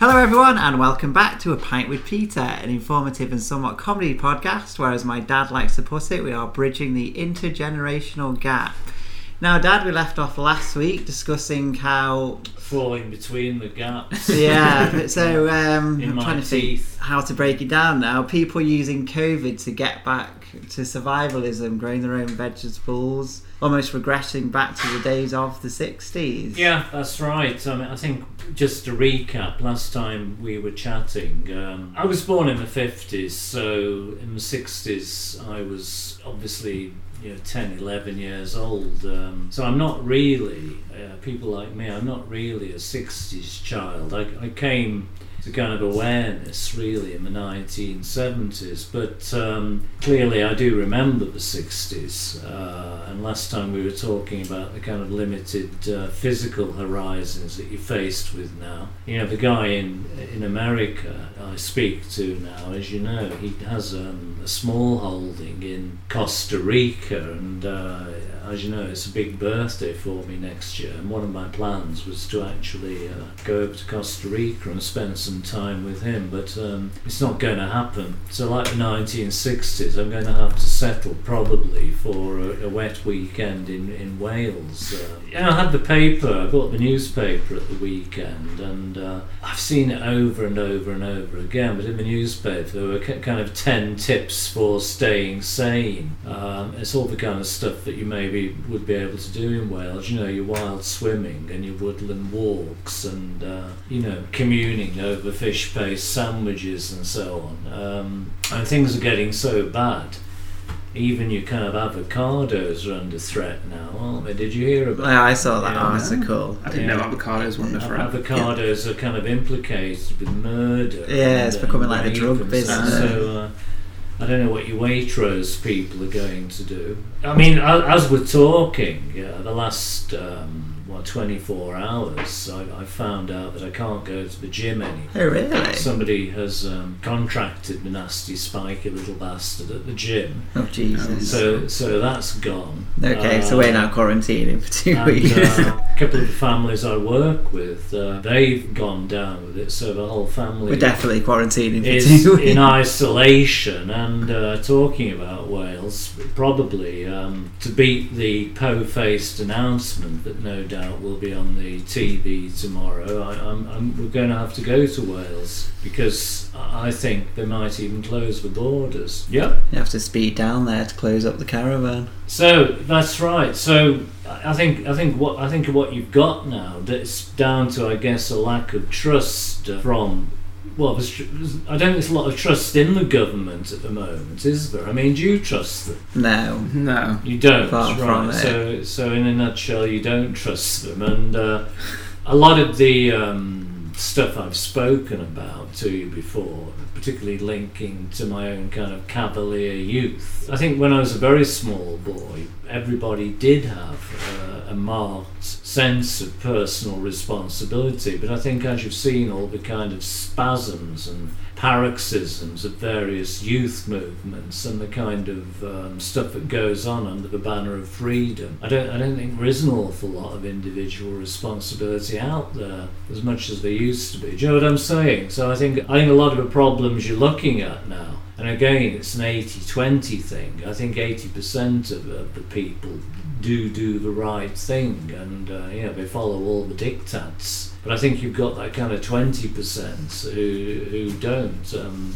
Hello, everyone, and welcome back to A Pint with Peter, an informative and somewhat comedy podcast where, as my dad likes to put it, we are bridging the intergenerational gap. Now, Dad, we left off last week discussing how, falling between the gaps. yeah, so um, I'm trying to see how to break it down now. People using COVID to get back to survivalism, growing their own vegetables, almost regressing back to the days of the 60s. Yeah, that's right. I mean, I think just to recap, last time we were chatting, um, I was born in the fifties, so in the sixties, I was obviously you know 10, 11 years old. Um, so I'm not really uh, people like me. I'm not really a '60s child. I, I came to kind of awareness really in the 1970s, but um, clearly I do remember the 60s. Uh, and last time we were talking about the kind of limited uh, physical horizons that you're faced with now. You know, the guy in in America I speak to now, as you know, he has um, a small holding in Costa Rica, and uh, as you know, it's a big birthday for me next year. And one of my plans was to actually uh, go over to Costa Rica and spend some time with him, but um, it's not going to happen. So, like the 1960s, I'm going to have to settle probably for a, a wet weekend in, in Wales. Uh, yeah, I had the paper, I bought the newspaper at the weekend, and uh, I've seen it over and over and over again. But in the newspaper, there were ki- kind of 10 tips for staying sane. Um, it's all the kind of stuff that you maybe would be able to do in Wales. You know, your wild swimming and your woodland walks, and uh, you know, communing over fish paste sandwiches and so on. Um, and things are getting so bad. Even your kind of avocados are under threat now, aren't they? Did you hear about? Yeah, I saw that Yeah. article. I didn't Yeah. know avocados were under threat. Avocados are kind of implicated with murder. Yeah, it's and, becoming uh, like a rape drug and business. So, so, uh, I don't know what your Waitrose people are going to do. I mean, as we're talking, yeah, the last um, what 24 hours, I, I found out that I can't go to the gym anymore. Oh, really? Somebody has um, contracted the nasty spiky little bastard at the gym, Oh, Jesus. so so that's gone. okay, so Uh, we're now quarantining for two and, weeks. uh, couple of the families I work with, uh, they've gone down with it, so the whole family we're definitely quarantining is in isolation and uh, talking about Wales, probably um, to beat the po-faced announcement that no doubt will be on the TV tomorrow. I, I'm, I'm, we're going to have to go to Wales because I I think they might even close the borders. Yep. You have to speed down there to close up the caravan. So that's right. So I think I think what I think what you've got now that's down to I guess a lack of trust from. Well, there's, I don't think there's a lot of trust in the government at the moment, is there? I mean, do you trust them? No. No. You don't, Far from right? it. So, so in a nutshell, you don't trust them, and uh, a lot of the um, stuff I've spoken about to you before, particularly linking to my own kind of cavalier youth. I think when I was a very small boy, everybody did have uh, a marked sense of personal responsibility, but I think as you've seen all the kind of spasms and paroxysms of various youth movements and the kind of um, stuff that goes on under the banner of freedom. I don't, I don't think there is an awful lot of individual responsibility out there as much as there used to be. Do you know what I'm saying? So I think I think a lot of the problems you're looking at now. And again, it's an 80-20 thing. I think 80% of, of the people do do the right thing, and uh, yeah, they follow all the diktats. But I think you've got that kind of 20% who, who don't. Um,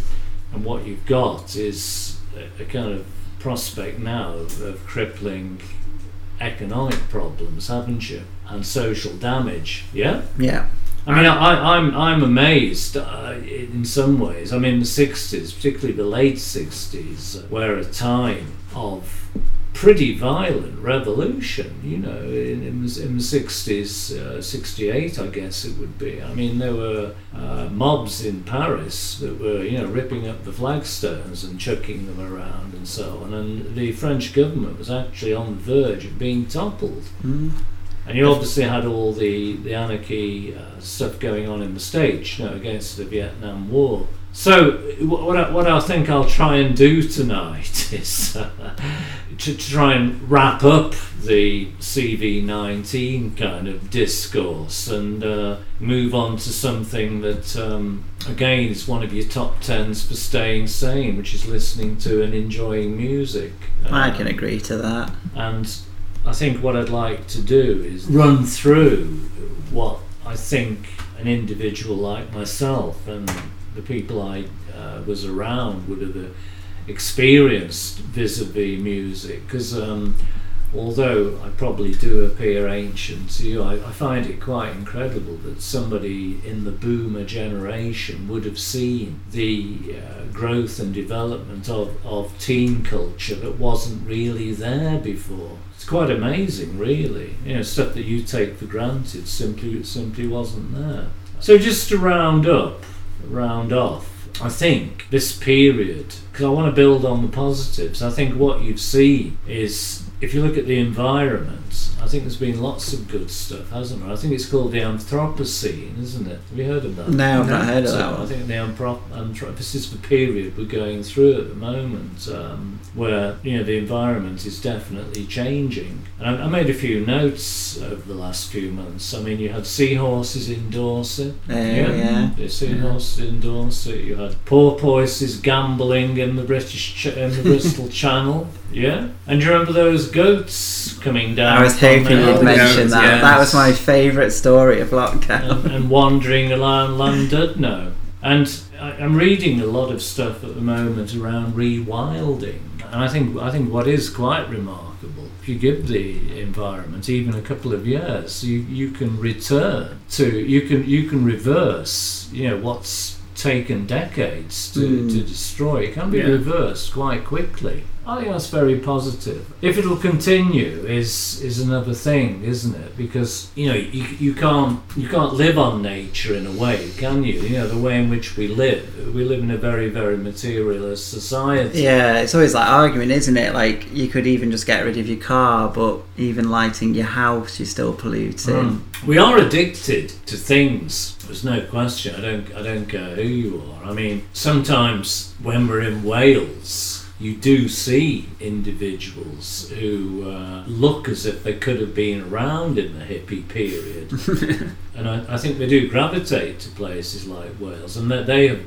and what you've got is a, a kind of prospect now of, of crippling economic problems, haven't you? And social damage. Yeah? Yeah. I mean, I, I'm I'm amazed uh, in some ways. I mean, the '60s, particularly the late '60s, were a time of pretty violent revolution. You know, in, in, the, in the '60s, uh, '68, I guess it would be. I mean, there were uh, mobs in Paris that were, you know, ripping up the flagstones and chucking them around and so on. And the French government was actually on the verge of being toppled. Mm. And you obviously had all the, the anarchy uh, stuff going on in the States, you know, against the Vietnam War. So, what I, what I think I'll try and do tonight is uh, to try and wrap up the CV19 kind of discourse and uh, move on to something that, um, again, is one of your top tens for staying sane, which is listening to and enjoying music. I Um, can agree to that. and I think what I'd like to do is run through what I think an individual like myself and the people I uh, was around would have experienced vis-a-vis music. Because um, although I probably do appear ancient to you, I, I find it quite incredible that somebody in the boomer generation would have seen the uh, growth and development of, of teen culture that wasn't really there before. It's quite amazing, really. You know, stuff that you take for granted simply simply wasn't there. So just to round up, round off, I think this period, because I want to build on the positives, I think what you've seen is if you look at the environment, I think there's been lots of good stuff, hasn't there? I think it's called the Anthropocene, isn't it? Have you heard of that? No, I've not heard of that I think the anthrop- anthrop- this is the period we're going through at the moment, um, where you know the environment is definitely changing. And I, I made a few notes over the last few months. I mean, you had seahorses in Dorset. Oh, yeah. The seahorses in Dorset. You had porpoises gambolling in the British ch- in the Bristol Channel. Yeah. And do you remember those goats coming down? I was hoping you'd mention that. yeah. That was my favourite story of lockdown. and, and wandering around London. No. And I, I'm reading a lot of stuff at the moment around rewilding, and I think I think what is quite remarkable, if you give the environment even a couple of years, you, you can return to you can you can reverse you know what's taken decades to, Mm. to destroy. It can be Yeah. reversed quite quickly. I think that's very positive. If it'll continue, is is another thing, isn't it? Because you know you, you can't you can't live on nature in a way, can you? You know the way in which we live. We live in a very very materialist society. Yeah, it's always that argument, isn't it? Like you could even just get rid of your car, but even lighting your house, you're still polluting. Mm. We are addicted to things. There's no question. I don't. I don't care who you are. I mean, sometimes when we're in Wales, you do see individuals who uh, look as if they could have been around in the hippie period, and I, I think they do gravitate to places like Wales, and that they have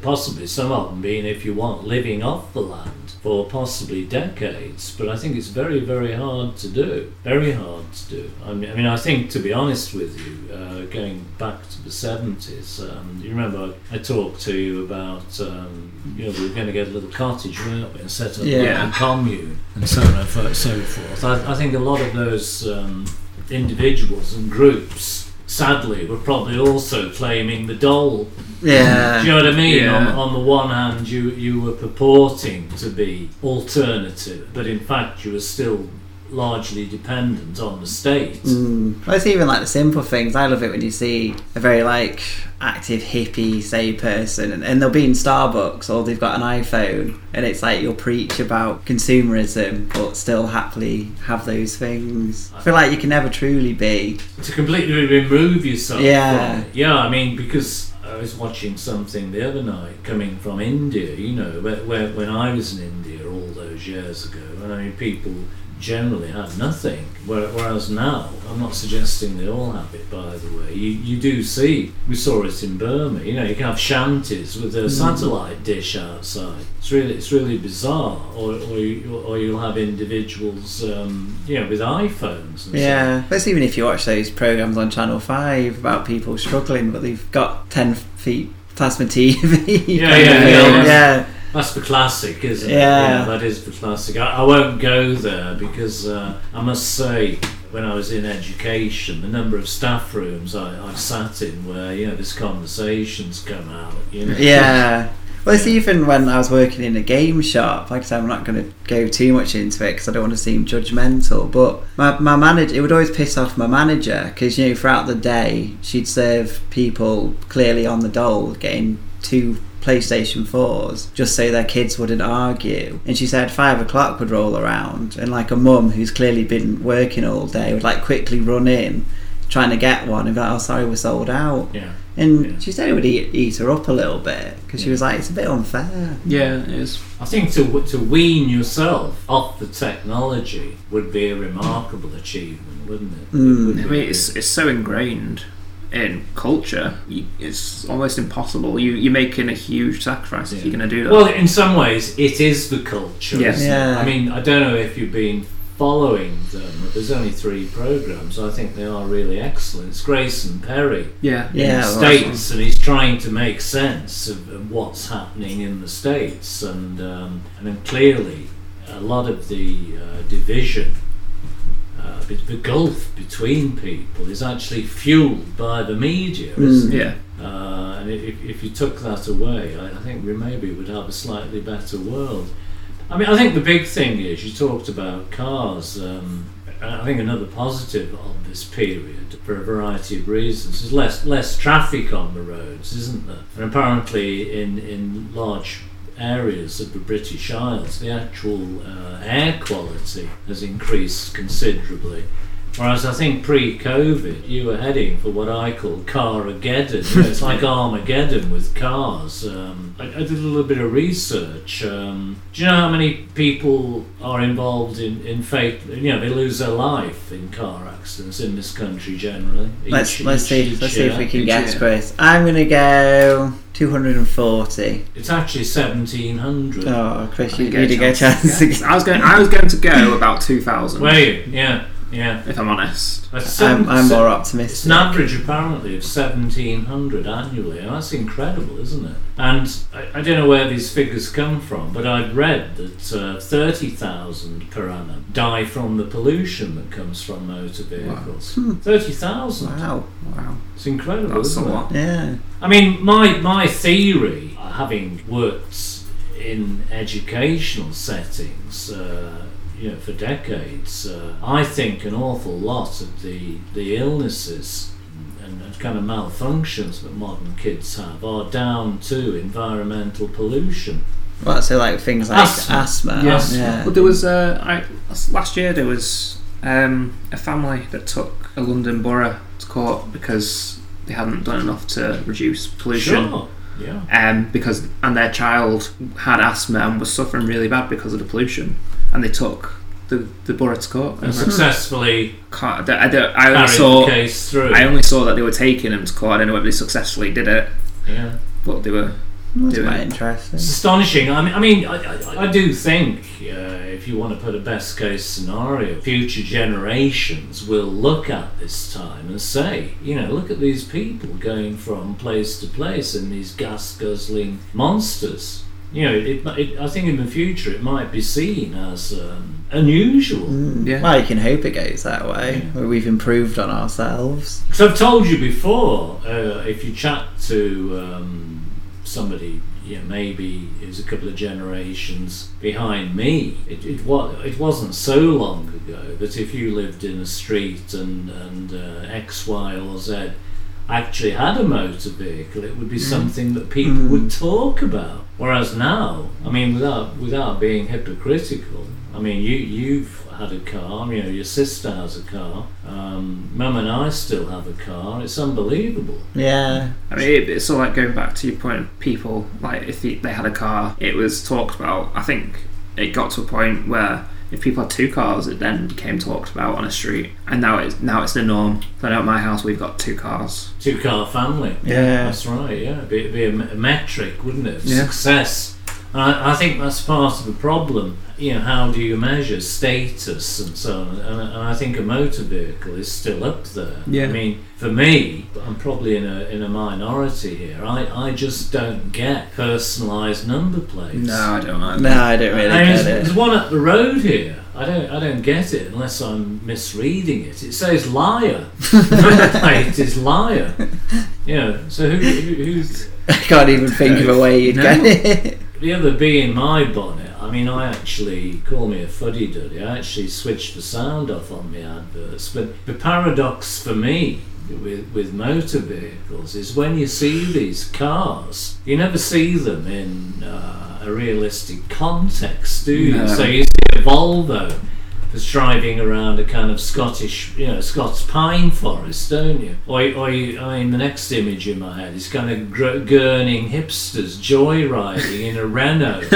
possibly some of them been, if you want, living off the land for possibly decades. But I think it's very, very hard to do. Very hard to do. I mean, I, mean, I think, to be honest with you, uh, going back to the seventies, um, you remember I, I talked to you about, um, you know, we were going to get a little cottage, weren't we, and set up Yeah. a commune and so on and so forth. I, I think a lot of those um, individuals and groups. Sadly, we were probably also claiming the dole. Yeah. do you know what I mean? Yeah. On, on the one hand, you, you were purporting to be alternative, but in fact, you were still largely dependent on the state. Mm. Well, it's even like the simple things. I love it when you see a very like active hippie, say person, and, and they'll be in Starbucks or they've got an iPhone, and it's like you'll preach about consumerism, but still happily have those things. I feel like you can never truly be. To completely remove yourself Yeah. from. Yeah, I mean, because I was watching something the other night coming from India, you know, where, where, when I was in India all those years ago, and I mean, people generally have nothing. Whereas now, I'm not suggesting they all have it, by the way. You, you do see, we saw it in Burma, you know, you can have shanties with a satellite dish outside. It's really, it's really bizarre. Or, or, you, or you'll have individuals, um, you know, with iPhones and Yeah. But it's even if you watch those programs on Channel Five about people struggling, but they've got ten feet plasma TV. Yeah, of yeah, yeah. yeah. That's the classic, isn't Yeah. it? Yeah, that is the classic. I, I won't go there because uh, I must say, when I was in education, the number of staff rooms I, I've sat in where you know this conversations come out. You know. Yeah. Well, it's even when I was working in a game shop. Like I said, I'm not going to go too much into it because I don't want to seem judgmental. But my, my manager, it would always piss off my manager because you know throughout the day she'd serve people clearly on the dole getting two PlayStation 4s just so their kids wouldn't argue. And she said five o'clock would roll around and like a mum who's clearly been working all day would like quickly run in trying to get one and be like, oh sorry we're sold out. Yeah. And Yeah. she said it would eat, eat her up a little bit because she was like, it's a bit unfair. Yeah, it is. I think to to wean yourself off the technology would be a remarkable achievement, wouldn't it? Mm. It would I mean, it's it's so ingrained in culture. You, it's almost impossible. You you're making a huge sacrifice if you're going to do that. Well, in some ways, it is the culture. Yeah. Yeah. I mean, I don't know if you've been following them. but There's only three programs. I think they are really excellent. It's Grayson Perry yeah, Yeah, the well, states, and he's trying to make sense of, of what's happening in the states, and um, and then clearly a lot of the uh, division. The gulf between people is actually fueled by the media, isn't it? yeah. Uh, and if, if you took that away, I, I think we maybe would have a slightly better world. I mean, I think the big thing is you talked about cars. Um, I think another positive of this period, for a variety of reasons, is less less traffic on the roads, isn't there? And apparently, in in large areas of the British Isles, the actual uh, air quality has increased considerably. Whereas I think pre-COVID, you were heading for what I call Car-ageddon. You know, it's like Armageddon with cars. Um, I, I did a little bit of research. Um, do you know how many people are involved in, in fate? You know, they lose their life in car accidents in this country generally. Let's let's each- see each let's see if we can each guess, year. Chris. I'm gonna go 240. It's actually 1700. Oh, Chris, you, I you didn't didn't get a chance. Yeah. I was going. I was going to go about two thousand. Were you? Yeah, yeah. If I'm honest. That's I'm, seven- I'm more It's optimistic. an average apparently of 1700 annually, and that's incredible, isn't it? And I, I don't know where these figures come from, but I've read that uh, 30,000 per annum die from the pollution that comes from motor vehicles. 30,000. Wow. Wow. It's incredible, That's isn't it? lot. Yeah. I mean, my my theory, uh, having worked in educational settings, uh, you know, for decades, uh, I think an awful lot of the the illnesses and, and kind of malfunctions that modern kids have are down to environmental pollution. What? So like things like Asthma. asthma. Yes. Yeah. Well, there was uh, I, last year there was um, a family that took a London borough to court because they hadn't done enough to reduce pollution. Sure. Yeah. Um, because and their child had asthma and was suffering really bad because of the pollution, and they took the, the borough to court. And successfully Can't- I, don't- I only carried saw the case through. I only saw that they were taking him to court. I don't know whether they successfully did it, yeah. but they were. That's doing quite interesting. It's astonishing. I mean, I mean, I, I, I do think uh, if you want to put a best case scenario, future generations will look at this time and say, you know, look at these people going from place to place in these gas guzzling monsters. You know, it, it, I think in the future it might be seen as um, unusual. Mm. Yeah. Well, you can hope it goes that way. where We've improved on ourselves. So I've told you before, uh, if you chat to um, somebody, you know, maybe who's a couple of generations behind me, it, it, wa- it wasn't so long ago that if you lived in a street and, and uh, X, Y, or Z actually had a motor vehicle, it would be something that people Mm. would talk about. Whereas now, I mean, without without being hypocritical, I mean, you you've had a car, you know, your sister has a car, um, Mum and I still have a car. It's unbelievable. Yeah. I mean, it, it's all like going back to your point of people, like if they, they had a car, it was talked about. I think it got to a point where if people had two cars, it then became talked about on a street, and now it's now it's the norm. So now at my house, we've got two cars. Two car family. Yeah. That's right. Yeah, it'd be, it'd be a, metric, wouldn't it? Yeah. Success. And I, I think that's part of the problem. You know, how do you measure status and so on? And, and I think a motor vehicle is still up there. Yeah. I mean, for me, I'm probably in a in a minority here. I, I just don't get personalised number plates. No, I don't know. No, I don't really I mean, get there's, it. there's one up the road here. I don't, I don't get it unless I'm misreading it. It says liar. it is liar. You know, so who, who, who's I can't even think of a way you'd No. get it. The other bee in my bonnet? I mean, I actually call me a fuddy duddy. I actually switched the sound off on the adverts. But the paradox for me with with motor vehicles is when you see these cars, you never see them in uh, a realistic context, do you? No. So you see a Volvo was driving around a kind of Scottish, you know, Scots pine forest, don't you? Or, or you, I mean, the next image in my head is kind of gr- gurning hipsters joyriding in a Renault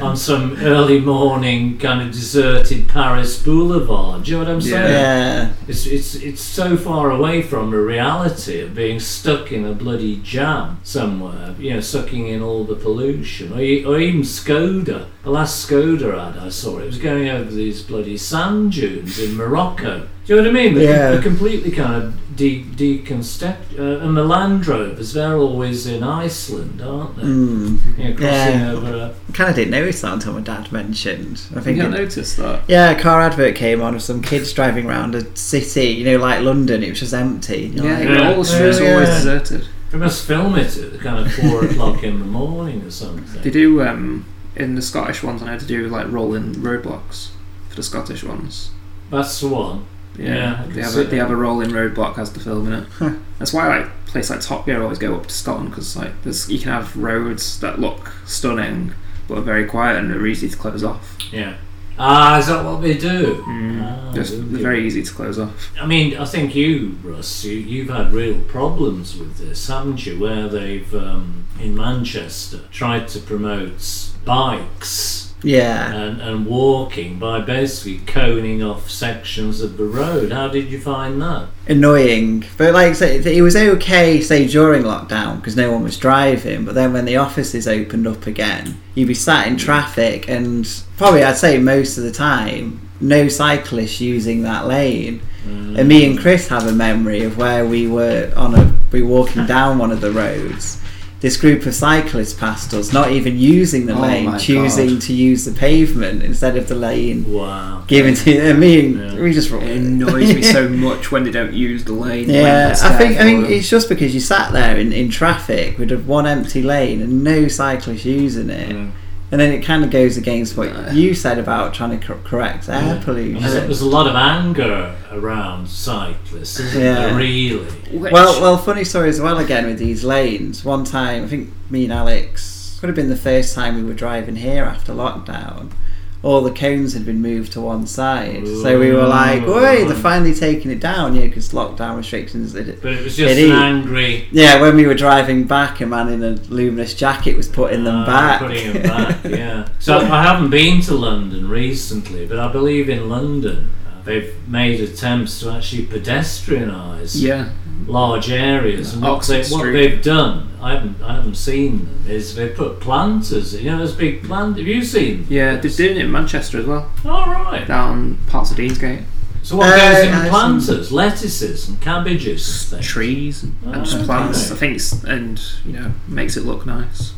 on some early morning kind of deserted Paris boulevard. Do you know what I'm saying? Yeah. It's, it's, it's so far away from the reality of being stuck in a bloody jam somewhere, you know, sucking in all the pollution. Or, e- or even Skoda. The last Skoda ad I saw, it was going over these bloody sand dunes in Morocco. Do you know what I mean? They're, Yeah. they're completely kind of de- deconstruct. Uh, and the Land Rovers, they're always in Iceland, aren't they? Mm. You know, crossing Yeah. over a. Kind of didn't notice that until my dad mentioned. I I think. think I it- noticed that. yeah, a car advert came on of some kids driving around a city, you know, like London. It was just empty. You're Yeah, like, Yeah. all the streets Oh, are always yeah. deserted. We must film it at kind of four o'clock in the morning or something. They do um, in the Scottish ones. I know to do like rolling roadblocks for the Scottish ones. That's the one. Yeah, I can they have a, they have a rolling roadblock as the film in it. Huh. That's why like places like Top Gear always go up to Scotland because like there's you can have roads that look stunning but are very quiet and are easy to close off. Yeah. Ah, is that what they do? Mm. Ah, Just okay. they're very easy to close off. I mean, I think you, Russ, you, you've had real problems with this, haven't you? Where they've, um, in Manchester, tried to promote bikes yeah. and, and walking by basically coning off sections of the road. How did you find that? annoying. But like, say, it was okay, say during lockdown because no one was driving. But then when the offices opened up again, you'd be sat in traffic, and probably I'd say most of the time, no cyclists using that lane. Mm. And me and Chris have a memory of where we were on a we were walking down one of the roads. This group of cyclists passed us, not even using the Oh lane, choosing God. to use the pavement instead of the lane Wow. given to me. And Yeah. we just It annoys me so much when they don't use the lane. Yeah, I think I think them. it's just because you sat there in, in traffic with one empty lane and no cyclists using it, Mm. And then it kind of goes against what you said about trying to cor- correct air Yeah. pollution. There's, there's a lot of anger around cyclists, isn't Yeah. there, really? Which- Well, well, funny story as well again with these lanes. One time, I think me and Alex could have been the first time we were driving here after lockdown. All the cones had been moved to one side, so we were like, "Wait, they're finally taking it down." Yeah, because lockdown restrictions. It. But it was just It an angry. Yeah, when we were driving back, a man in a luminous jacket was putting them Ah, back. Putting them back, yeah. So I haven't been to London recently, but I believe in London uh, they've made attempts to actually pedestrianise yeah, large areas. And what, they, what they've done, I haven't, I haven't seen them, is they put planters. You know, those big plant. Have you seen? yeah, they're doing it in Manchester as well, All right. down parts of Deansgate. So what Uh, goes in I've planters? Lettuces and cabbages and trees and, Oh, and just okay. plants. I think it's and you know makes it look nice.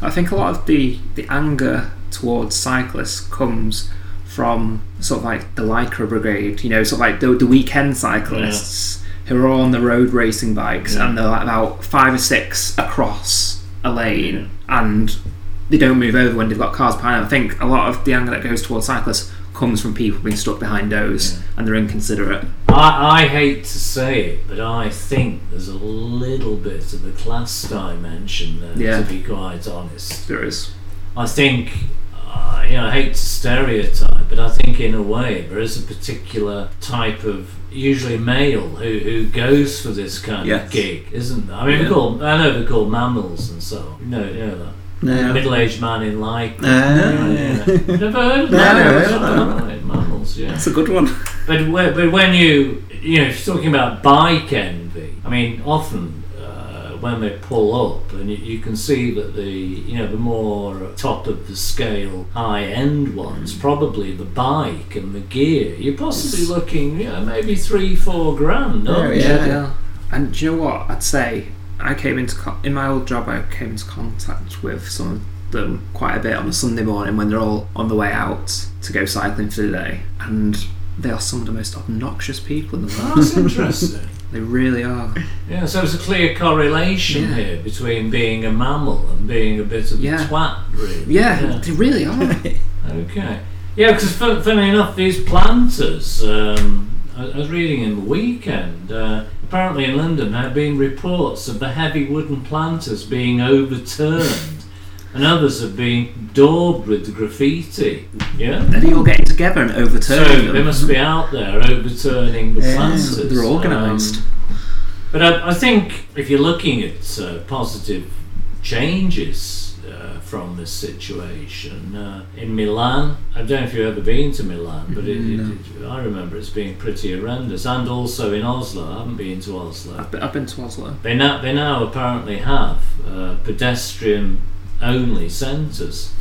I think a lot of the the anger towards cyclists comes from sort of like the Lycra Brigade. You know, sort of like the, the weekend cyclists who are all on the road racing bikes Yeah. and they're like about five or six across a lane and they don't move over when they've got cars behind them. I think a lot of the anger that goes towards cyclists comes from people being stuck behind those and they're inconsiderate. I, I hate to say it, but I think there's a little bit of a class dimension there, Yeah. to be quite honest. There is. I think, uh, you know, I hate to stereotype, but I think in a way there is a particular type of, usually male, who, who goes for this kind Yes. of gig, isn't there? I mean, Yeah. we call, I know they're called MAMILs and so on. You know, you know that. No. Middle-aged man in like. Ah. yeah. Never heard of No, MAMILs? never heard of that. Right, MAMILs, yeah. That's a good one. But when, but when you you know if you're talking about bike envy, I mean often uh, when they pull up and you, you can see that the you know the more top of the scale high end ones mm. probably the bike and the gear you're possibly looking you know maybe three four grand. Aren't you? yeah. And do you know what? I'd say I came into co- in my old job. I came into contact with some of them quite a bit on a Sunday morning when they're all on the way out to go cycling for the day, and they are some of the most obnoxious people in the world. That's interesting. They really are. Yeah, so there's a clear correlation Yeah. here between being a MAMIL and being a bit of Yeah. a twat, really. Yeah, they really are. Okay. Yeah, because fun, funny enough, these planters, um, I, I was reading in the weekend, uh, apparently in London there have been reports of the heavy wooden planters being overturned and others have been daubed with graffiti. Yeah? All getting together and So overturning they must be out there overturning the Yeah, planters. They're organised. Um, but I, I think if you're looking at uh, positive changes uh, from this situation uh, in Milan, I don't know if you've ever been to Milan, but it, it, it, I remember it's being pretty horrendous. And also in Oslo, I haven't been to Oslo. I've been, I've been to Oslo. They now they now apparently have uh, pedestrian only centres.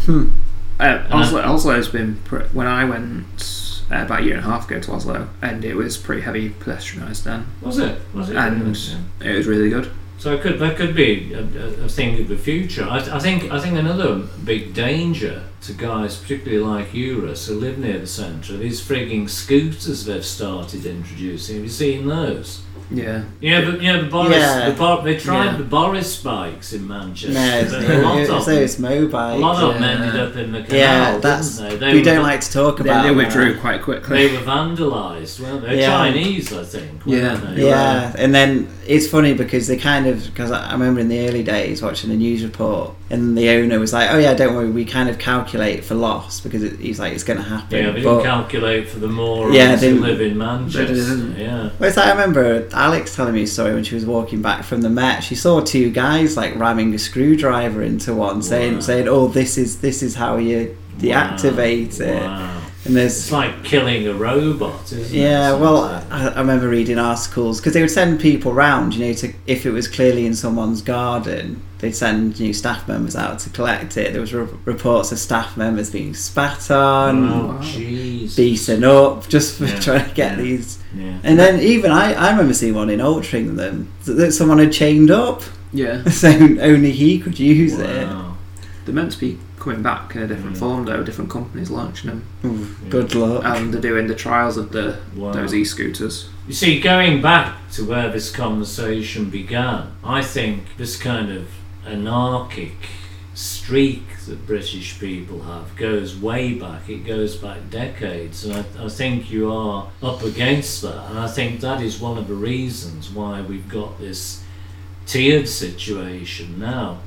Uh, I- Oslo, Oslo's been pre- when I went uh, about a year and a half ago to Oslo, and it was pretty heavy pedestrianised then, Was it? Was it? and Yeah. it was really good. So it could that could be a, a, thing of the future. I, I think I think another big danger to guys, particularly like you, Russ, who live near the centre, are these frigging scooters they've started introducing. Have you seen those? Yeah, Yeah, but yeah, the Boris, Yeah. the Bor- they tried Yeah. the Boris bikes in Manchester. No, it's, but a lot it, of it's them, those mobile. a lot of them yeah. ended up in the canal, yeah, that's didn't they? They we were, don't like to talk about. they that. withdrew quite quickly. They were vandalised, weren't they? Yeah. Chinese, I think. Yeah. they? Yeah, and then it's funny because they kind of because I I remember in the early days watching a news report, and the owner was like, "Oh yeah, don't worry, we kind of calculate for loss because it, he's like it's going to happen." Yeah, they didn't but, calculate for the more Yeah, they- live in Manchester. Yeah. Well, it's like I remember Alex telling me a story when she was walking back from the Met. She saw two guys like ramming a screwdriver into one, saying Wow. saying, "Oh, this is this is how you deactivate Wow. it." Wow. And It's like killing a robot, isn't it? yeah, well, I, I remember reading articles because they would send people round, you know, to if it was clearly in someone's garden, they'd send new staff members out to collect it. There was re- reports of staff members being spat on, Oh, Wow. beaten up, just for Yeah, trying to get yeah. these. Yeah. And then even I, I remember seeing one in Altrincham that someone had chained up, yeah, so only he could use it. Wow. they're meant to be coming back in a different Mm. form though. Different companies launching them, Ooh, Good luck. and they're doing the trials of the Wow. those e-scooters. You see, going back to where this conversation began, I think this kind of anarchic streak that British people have goes way back. It goes back decades, and I, I think you are up against that. And I think that is one of the reasons why we've got this tiered situation now.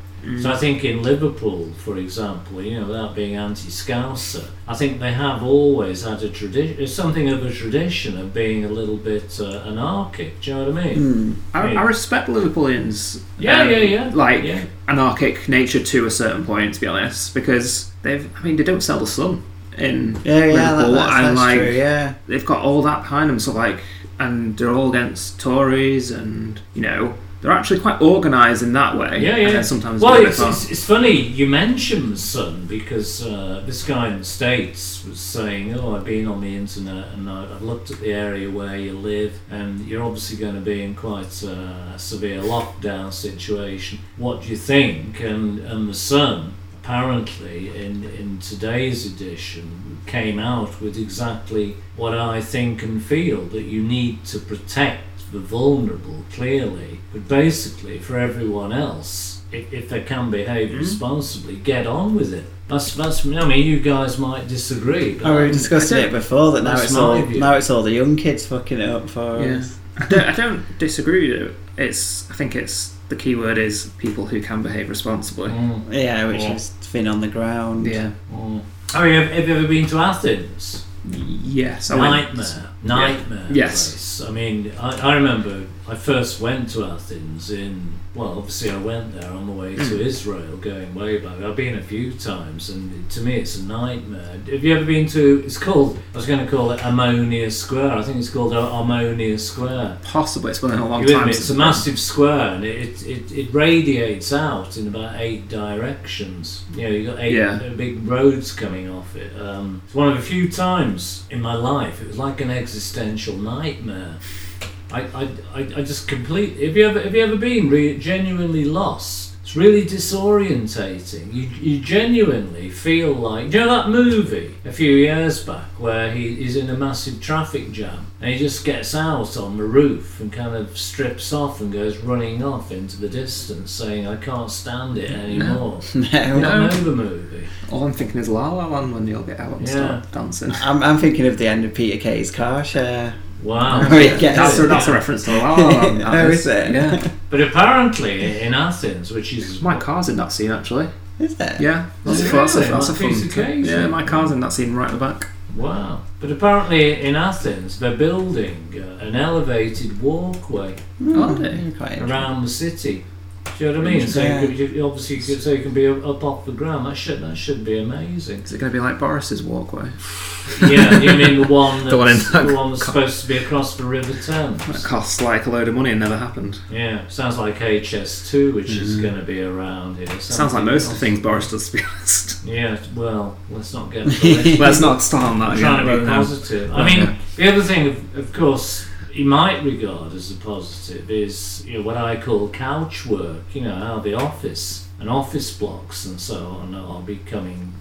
So I think in Liverpool, for example, you know, without being anti-Scouser, I think they have always had a tradition, something of a tradition of being a little bit uh, anarchic. Do you know what I mean? Hmm. I, Yeah. I respect Liverpoolians. Yeah, um, yeah, yeah. Like Yeah. anarchic nature to a certain point, to be honest, because they've. I mean, they don't sell the sun in Yeah, yeah, that, Liverpool, that's, and that's like true. Yeah, they've got all that behind them. So like, and they're all against Tories, and you know, they're actually quite organised in that way. Yeah, yeah. sometimes Well, go a bit it's, it's, it's funny you mention the sun because uh, this guy in the States was saying, Oh, I've been on the internet and I- I've looked at the area where you live, and you're obviously going to be in quite a severe lockdown situation. What do you think? And, and the sun, apparently, in, in today's edition, came out with exactly what I think and feel that you need to protect the vulnerable, clearly, but basically for everyone else, if, if they can behave Mm-hmm. responsibly, get on with it. That's that's. I mean, you guys might disagree, but oh, we I'm- discussed it before that now that's it's all view. now it's all the young kids fucking it up for Yeah. us. I don't, I don't disagree with it. It's. I think it's the key word is people who can behave responsibly. Mm, Yeah, which Yeah. is thin on the ground. Yeah. mm. I mean, have, have you ever been to Athens? Yes. I went- nightmare. Yes. place. I mean, I, I remember I first went to Athens in. Well, obviously I went there on the way Hmm. to Israel, going way back. I've been a few times, and to me it's a nightmare. Have you ever been to? It's called. I was going to call it Omonia Square. I think it's called Omonia Square. Possibly. It's been a long time. It's a massive square, and it, it, it radiates out in about eight directions. You know, you got eight Yeah. big roads coming off it. Um, it's one of the few times in my life it was like an existential nightmare. I, I, I, just complete. Have you ever have you ever been re- genuinely lost? It's really disorientating. You, you genuinely feel like do you know that movie a few years back where he is in a massive traffic jam and he just gets out on the roof and kind of strips off and goes running off into the distance saying I can't stand it anymore. No. You No. know the movie. All I'm thinking is La La Land when you'll get out and Yeah. start dancing. I'm, I'm thinking of the end of Peter Kay's car share. Wow. Oh, yeah. That's a, that's a reference to La La Land. that Oh, is it? Yeah. But apparently in Athens, which is My car's in that scene actually. Is it? Yeah. That's, Is a, it that's, a, that's a Like fun. piece of cake, yeah, yeah. my car's in that scene right at the back. Wow. But apparently in Athens, they're building uh, an elevated walkway Are they? Hmm, quite around the city. Do you know what I mean? So you could, you, obviously, you could, so you can be up, up off the ground. That should that should be amazing. Is it going to be like Boris's walkway? yeah, you mean the one that's The one in the one that's supposed to be across the River Thames? That costs like a load of money and never happened. Yeah, sounds like HS2, which is Mhm. going to be around here. Sounds like most of the things Boris does, to be honest. Yeah, well, let's not get political. Let's not start on that I'm again. trying to be but, positive. I mean, yeah. the other thing, of, of course, you might regard as a positive is you know what I call couch work. You know how the office and office blocks and so on are becoming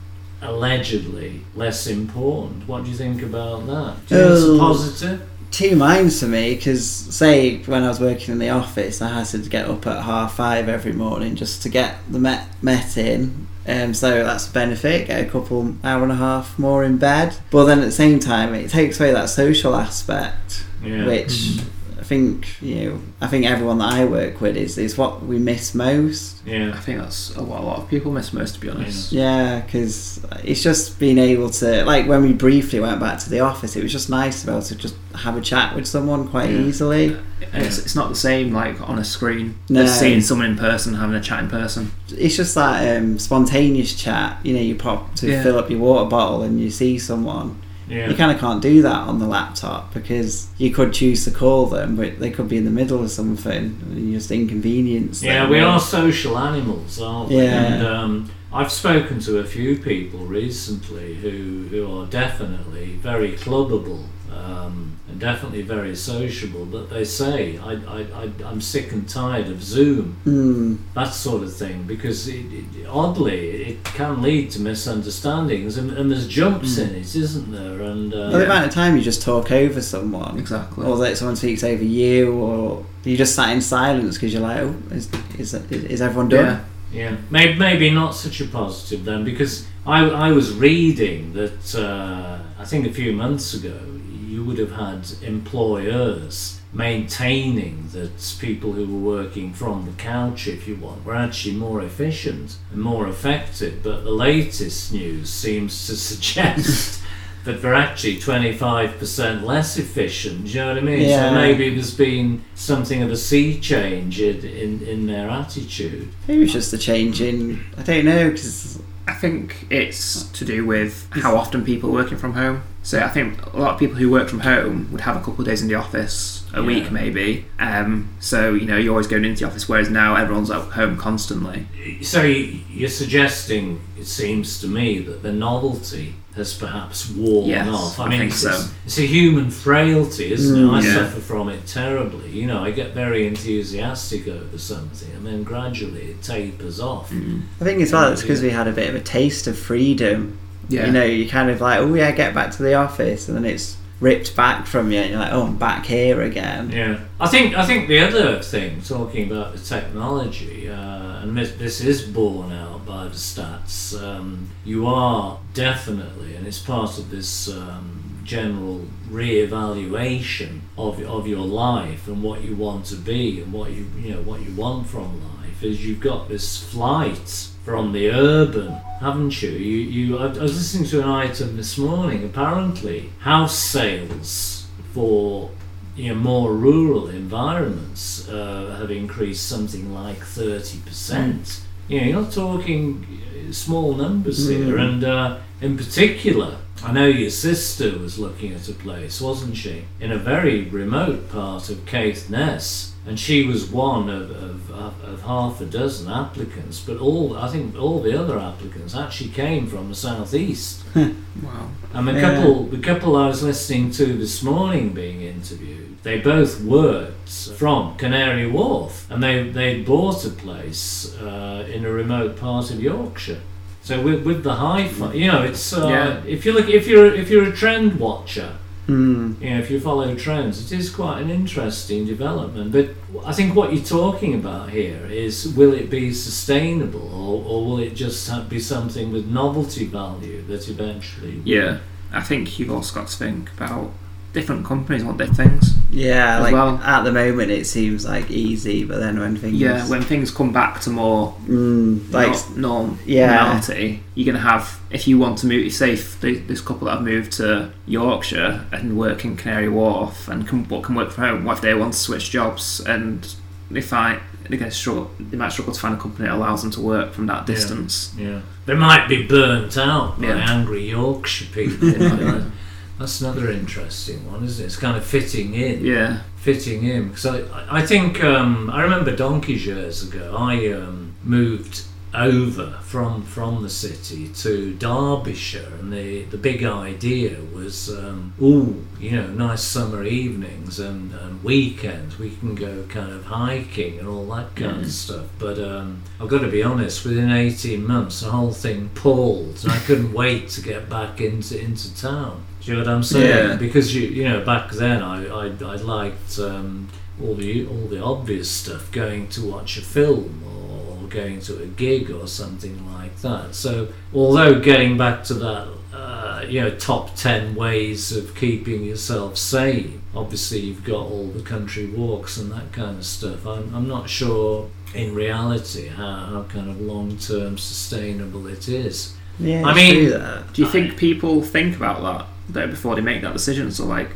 allegedly less important. What do you think about that? Do you think it's a positive? two minds for me because say when I was working in the office I had to get up at half five every morning just to get the met, met in um, so that's a benefit get a couple hour and a half more in bed but then at the same time it takes away that social aspect Yeah. which I think you know I think everyone that I work with is, is what we miss most Yeah, I think that's what a lot of people miss most, to be honest. yeah because it's just being able to like when we briefly went back to the office it was just nice to be able to just have a chat with someone quite Yeah. easily And it's, it's not the same like on a screen No. as seeing someone in person, having a chat in person. it's just that um, spontaneous chat. You know, you pop to Yeah. fill up your water bottle and you see someone. Yeah. You kind of can't do that on the laptop because you could choose to call them, but they could be in the middle of something and you just inconvenience them. Yeah, we are social animals, aren't we? Yeah. And um, I've spoken to a few people recently who, who are definitely very clubbable um, and definitely very sociable, but they say, I, I, I, I'm sick and tired of Zoom, Mm, that sort of thing, because it, it, oddly it can lead to misunderstandings and, and there's jumps in it, isn't there? And uh, well, the amount of time you just talk over someone, Exactly. or that someone speaks over you, or you just sat in silence because you're like, oh, is, is, is everyone done? Yeah. Yeah, maybe, maybe not such a positive then, because I, I was reading that uh, I think a few months ago you would have had employers maintaining that people who were working from the couch, if you want, were actually more efficient and more effective. But the latest news seems to suggest that they're actually 25% less efficient. Do you know what I mean? Yeah. So maybe there's been something of a sea change in, in, in their attitude. Maybe it's just a change in, I don't know, because I think it's to do with how often people are working from home. So I think a lot of people who work from home would have a couple of days in the office a Yeah. week maybe. Um, so you know you're always going into the office, whereas now everyone's at home constantly. So you're suggesting, it seems to me, that the novelty has perhaps worn Yes, off. I mean, think it's, so. it's, it's a human frailty, isn't Mm, it? I yeah. suffer from it terribly. You know, I get very enthusiastic over something, and then gradually it tapers off. I think as well it's because we had a bit of a taste of freedom. Yeah. You know, you kind of like, oh yeah, get back to the office, and then it's ripped back from you, and you're like, oh, I'm back here again. Yeah, I think I think the other thing, talking about the technology, uh, and this, this is borne out by the stats. Um, you are definitely, and it's part of this um, general re-evaluation of of your life and what you want to be and what you you know what you want from life. Is you've got this flight from the urban, haven't you? You, you. I was listening to an item this morning. Apparently, house sales for you know more rural environments uh, have increased something like thirty percent. You know, you're not talking uh, small numbers here, and uh, in particular. I know your sister was looking at a place, wasn't she? In a very remote part of Caithness, and she was one of, of, of half a dozen applicants. But all I think all the other applicants actually came from the southeast. Wow. And the Yeah. couple, the couple I was listening to this morning being interviewed, they both worked from Canary Wharf, and they they bought a place uh, in a remote part of Yorkshire. So with, with the high you know, it's uh, Yeah. if you look if you're if you're a trend watcher, Hmm. you know, if you follow trends, it is quite an interesting development. But I think what you're talking about here is will it be sustainable or, or will it just have, be something with novelty value that eventually. Yeah. I think you've also got to think about different companies want different things. Yeah, As like well. at the moment it seems like easy, but then when things Yeah, when things come back to more mm, like like norm Yeah. normality, you're gonna have if you want to move. Say if this couple that have moved to Yorkshire and work in Canary Wharf and can but can work from home. What if they want to switch jobs and they find they're gonna struggle? They might struggle to find a company that allows them to work from that Yeah. distance. Yeah, they might be burnt out by Yeah. angry Yorkshire people. That's another interesting one, isn't it? It's kind of fitting in. Yeah, fitting in because I, I think um, I remember donkeys years ago. I um, moved over from from the city to Derbyshire, and the the big idea was, um, oh, you know, nice summer evenings and, and weekends. We can go kind of hiking and all that kind of stuff. But um, I've got to be honest. Within eighteen months, the whole thing pulled, and I couldn't wait to get back into into town. Do you know what I'm saying? Yeah. Because you you know back then I I, I liked um, all the all the obvious stuff, going to watch a film or going to a gig or something like that. So although getting back to that. Uh, you know, top 10 ways of keeping yourself sane. Obviously, you've got all the country walks and that kind of stuff. I'm, I'm not sure in reality how, how kind of long term sustainable it is. yeah, I mean- Do you think people think about that though before they make that decision? So like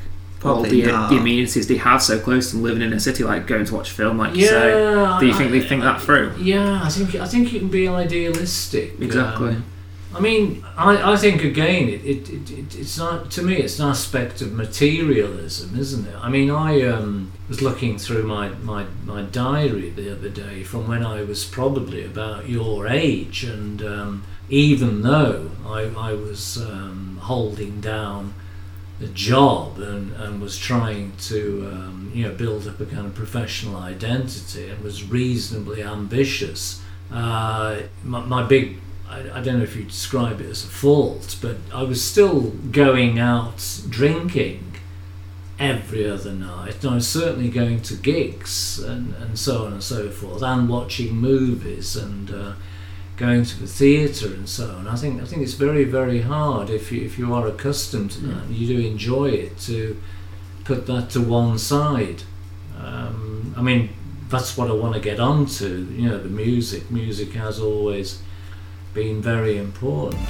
all the, not. the amenities they have so close to them living in a city, like going to watch a film, like you say. Do you think they think that through? Yeah, I think I think it can be idealistic. Exactly. Um, I mean, I, I think again, it, it, it, it it's not to me. It's an aspect of materialism, isn't it? I mean, I um, was looking through my, my, my diary the other day from when I was probably about your age, and um, even though I, I was um, holding down a job and, and was trying to um, you know build up a kind of professional identity and was reasonably ambitious. Uh, my, my big I, I don't know if you describe it as a fault, but I was still going out drinking every other night. And I was certainly going to gigs and, and so on and so forth, and watching movies and uh, going to the theatre and so on. I think I think it's very very hard if you if you are accustomed to that and you do enjoy it to put that to one side. Um, I mean that's what I want to get onto. You know the music. Music has always been very important.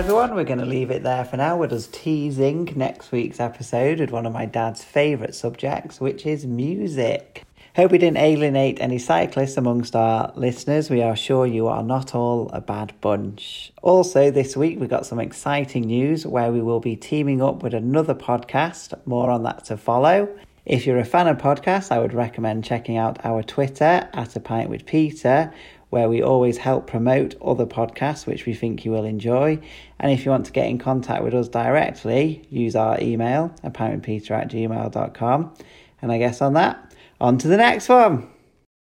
Everyone, we're going to leave it there for now. We're just teasing next week's episode with one of my dad's favourite subjects, which is music. Hope we didn't alienate any cyclists amongst our listeners. We are sure you are not all a bad bunch. Also, this week we got some exciting news where we will be teaming up with another podcast. More on that to follow. If you're a fan of podcasts, I would recommend checking out our Twitter at a pint with Peter, where we always help promote other podcasts which we think you will enjoy. And if you want to get in contact with us directly, use our email, a pint with Peter at gmail.com. And I guess on that, on to the next one.